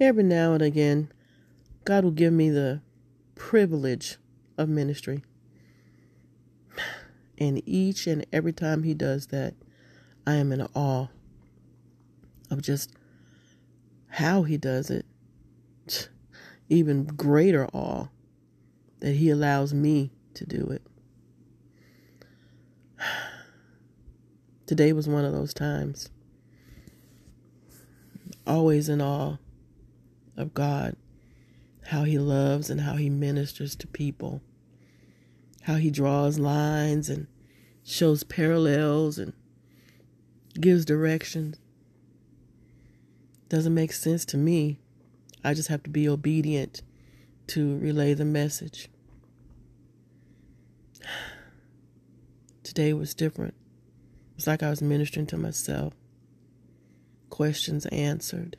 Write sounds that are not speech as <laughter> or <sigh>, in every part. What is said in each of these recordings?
every now and again, God will give me the privilege of ministry. <sighs> And each and every time He does that, I am in awe of just how He does it. <sighs> Even greater awe that He allows me to do it. <sighs> Today was one of those times. Always in awe of God, how He loves and how He ministers to people, how He draws lines and shows parallels and gives directions. Doesn't make sense to me. I just have to be obedient to relay the message. <sighs> Today was different. It's like I was ministering to myself. Questions answered,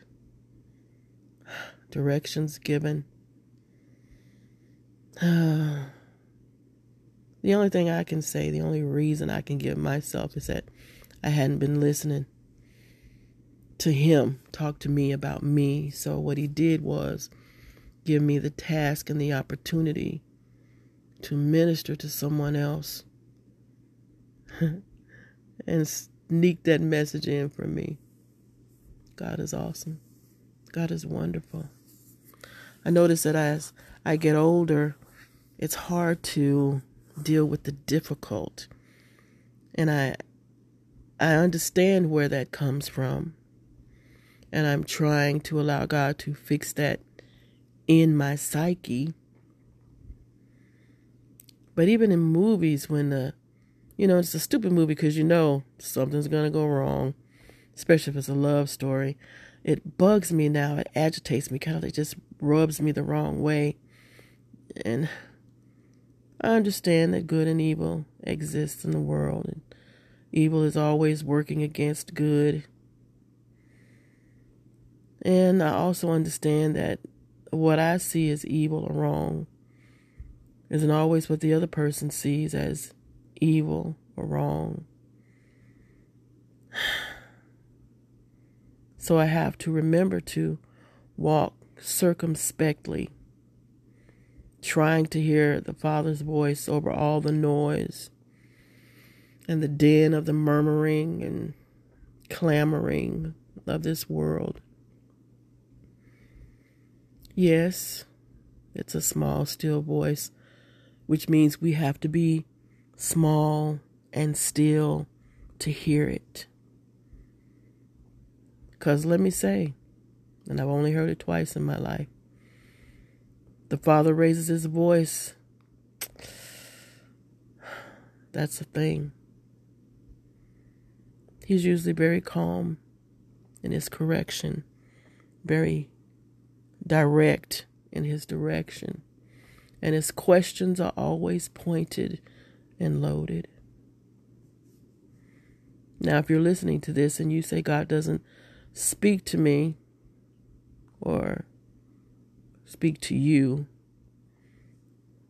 directions given. <sighs> the only thing I can say, the only reason I can give myself is that I hadn't been listening to him talk to me about me. So what he did was give me the task and the opportunity to minister to someone else <laughs> and sneak that message in for me. God is awesome. God is wonderful. I notice that as I get older, it's hard to deal with the difficult. And I I understand where that comes from. And I'm trying to allow God to fix that in my psyche. But even in movies when the you know, it's a stupid movie because you know something's going to go wrong, especially if it's a love story. It bugs me now. It agitates me. Kind of, it just rubs me the wrong way. And I understand that good and evil exists in the world, and evil is always working against good. And I also understand that what I see as evil or wrong isn't always what the other person sees as evil or wrong. <sighs> So I have to remember to walk circumspectly, trying to hear the Father's voice over all the noise and the din of the murmuring and clamoring of this world. Yes, it's a small, still voice, which means we have to be small and still to hear it. Because let me say, and I've only heard it twice in my life, the Father raises his voice. <sighs> That's the thing. He's usually very calm in his correction, very direct in his direction, and his questions are always pointed and loaded. Now, if you're listening to this and you say God doesn't speak to me or speak to you,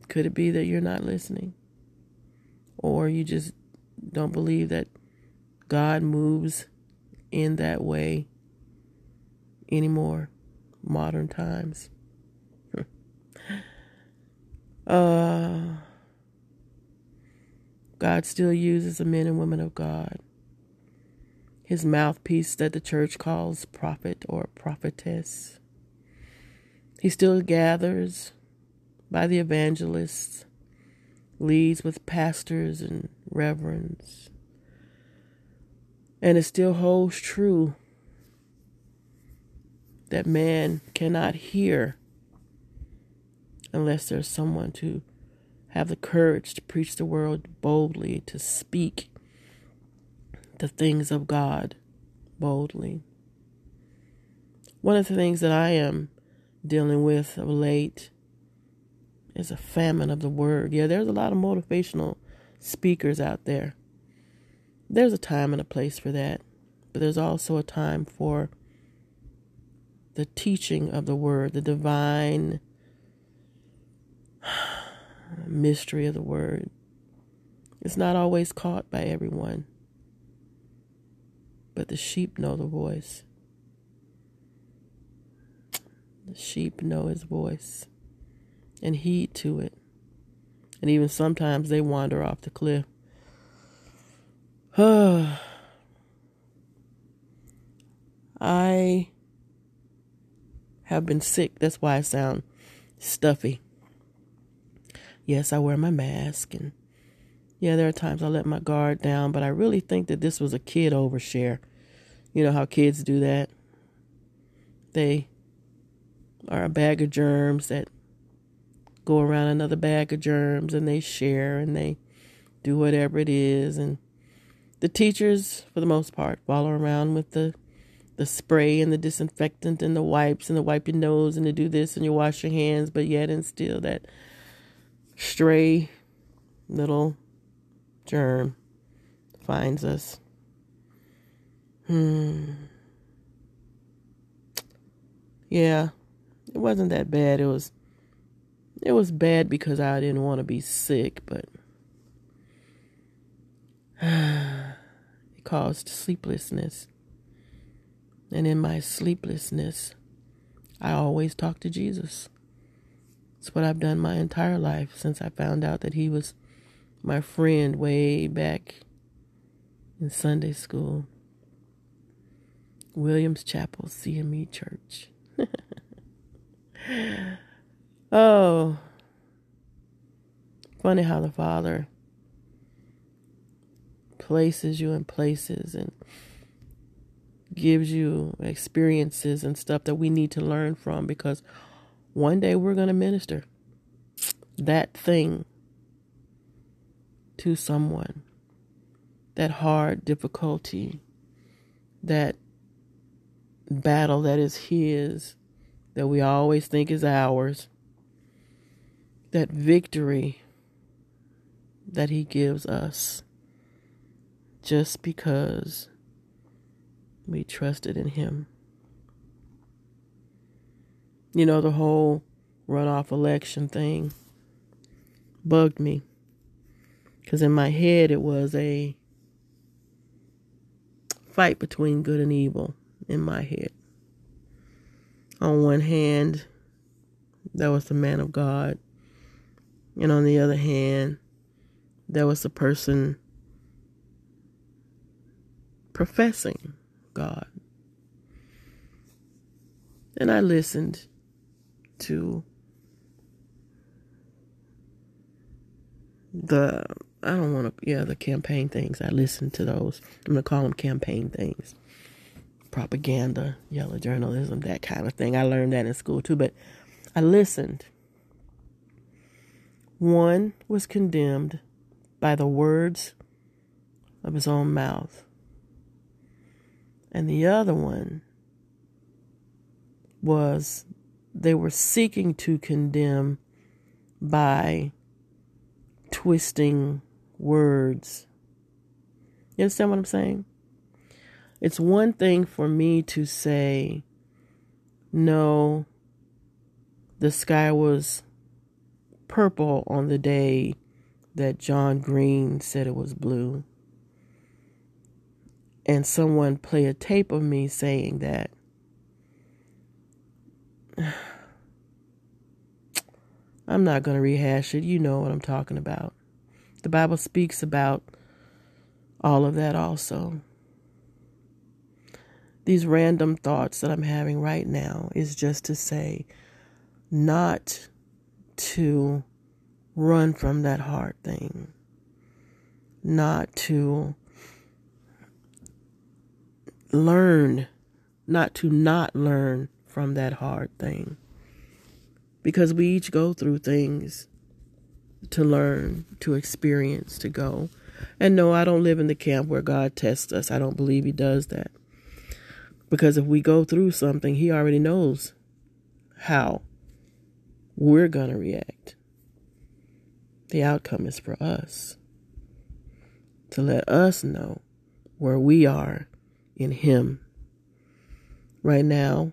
could it be that you're not listening? Or you just don't believe that God moves in that way anymore? Modern times. <laughs> uh God still uses the men and women of God. His mouthpiece that the church calls prophet or prophetess. He still gathers by the evangelists, leads with pastors and reverends. And it still holds true that man cannot hear unless there's someone to have the courage to preach the word boldly, to speak the things of God boldly. One of the things that I am dealing with of late is a famine of the word. Yeah, there's a lot of motivational speakers out there. There's a time and a place for that, but there's also a time for the teaching of the word, the divine <sighs> mystery of the word. It's not always caught by everyone, but the sheep know the voice. The sheep know his voice and heed to it. And even sometimes they wander off the cliff. <sighs> I have been sick. That's why I sound stuffy. Yes, I wear my mask and yeah, there are times I let my guard down, but I really think that this was a kid overshare. You know how kids do that? They are a bag of germs that go around another bag of germs and they share and they do whatever it is. And the teachers for the most part follow around with the the spray and the disinfectant and the wipes and the wipe your nose and to do this and you wash your hands but yet and still that stray little germ finds us. Hmm. Yeah it wasn't that bad. It was it was bad because I didn't want to be sick, but <sighs> it caused sleeplessness. And in my sleeplessness, I always talk to Jesus. It's what I've done my entire life since I found out that he was my friend way back in Sunday school. Williams Chapel CME Church. <laughs> oh, funny how the Father places you in places and gives you experiences and stuff that we need to learn from because one day we're going to minister that thing to someone, that hard difficulty, that battle that is His that we always think is ours, that victory that He gives us just because we trusted in Him. You know, the whole runoff election thing bugged me because in my head it was a fight between good and evil in my head on one hand, there was the man of God, and on the other hand, there was the person professing God. And I listened to the I don't want to yeah the campaign things. I listened to those. I'm gonna call them campaign things propaganda, yellow journalism, that kind of thing. I learned that in school too, but I listened. One was condemned by the words of his own mouth, and the other one was they were seeking to condemn by twisting words. You understand what I'm saying? It's one thing for me to say, no, the sky was purple on the day that John Green said it was blue. And someone play a tape of me saying that. <sighs> I'm not going to rehash it. You know what I'm talking about. The Bible speaks about all of that also these random thoughts that I'm having right now is just to say, not to run from that hard thing, not to learn, not to not learn from that hard thing. Because we each go through things to learn, to experience, to go. And no, I don't live in the camp where God tests us. I don't believe He does that. Because if we go through something, He already knows how we're going to react. The outcome is for us to let us know where we are in Him. Right now,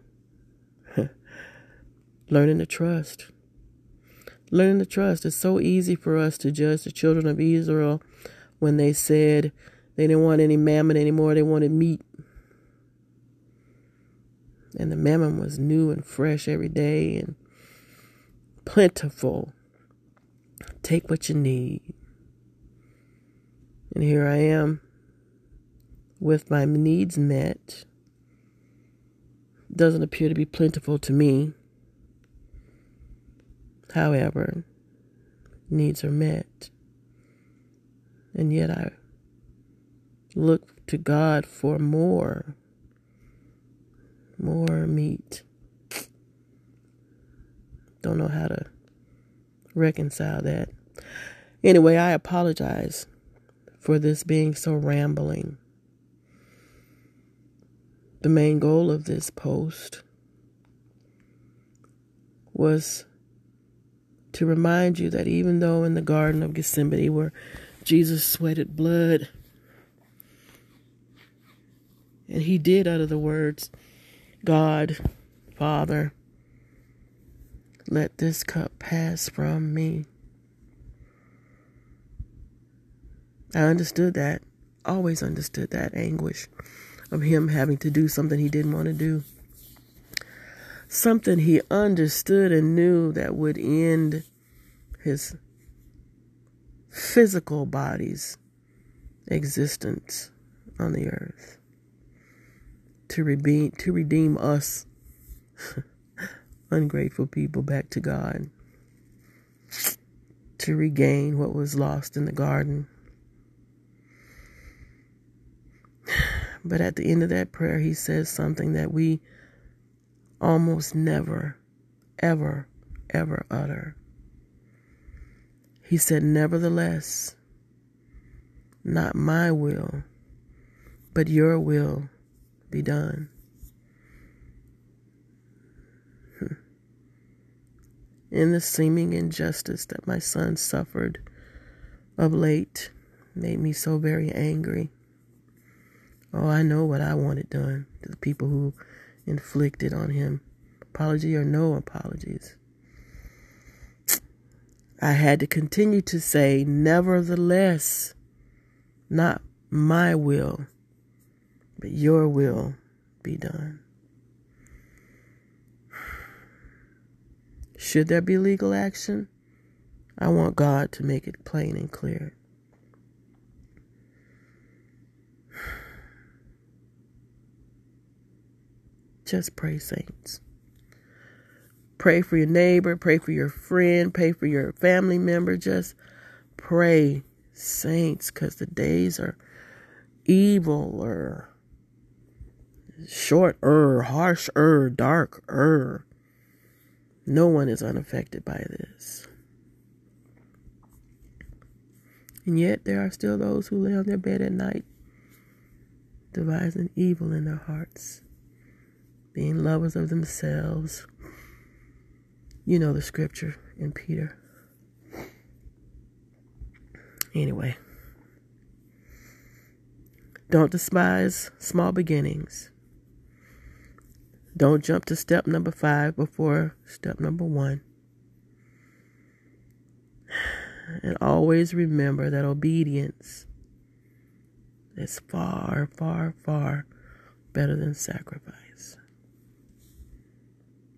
<laughs> learning to trust. Learning to trust. It's so easy for us to judge the children of Israel when they said they didn't want any mammon anymore, they wanted meat. And the mammon was new and fresh every day and plentiful. Take what you need. And here I am with my needs met. Doesn't appear to be plentiful to me. However, needs are met. And yet I look to God for more, more meat. Don't know how to reconcile that. Anyway, I apologize for this being so rambling. The main goal of this post was to remind you that even though in the Garden of Gethsemane, where Jesus sweated blood, and he did utter the words, God, Father, let this cup pass from me. I understood that, always understood that anguish of him having to do something he didn't want to do. Something he understood and knew that would end his physical body's existence on the earth to redeem to redeem us. <laughs> Ungrateful people back to God. To regain what was lost in the garden. <sighs> But at the end of that prayer, he says something that we almost never, ever, ever utter. He said, Nevertheless, not my will, but your will be done. Hmm. In the seeming injustice that my son suffered of late made me so very angry. Oh, I know what I wanted done to the people who inflicted on him. Apology or no apologies. I had to continue to say, nevertheless, not my will, but your will be done. Should there be legal action? I want God to make it plain and clear. Just pray, saints. Pray for your neighbor, pray for your friend, pray for your family member. Just pray, saints, because the days are evil or short er, harsh er, dark er. No one is unaffected by this. And yet there are still those who lay on their bed at night devising evil in their hearts being lovers of themselves. You know the scripture in Peter. Anyway, don't despise small beginnings. Don't jump to step number five before step number one. And always remember that obedience is far, far, far better than sacrifice.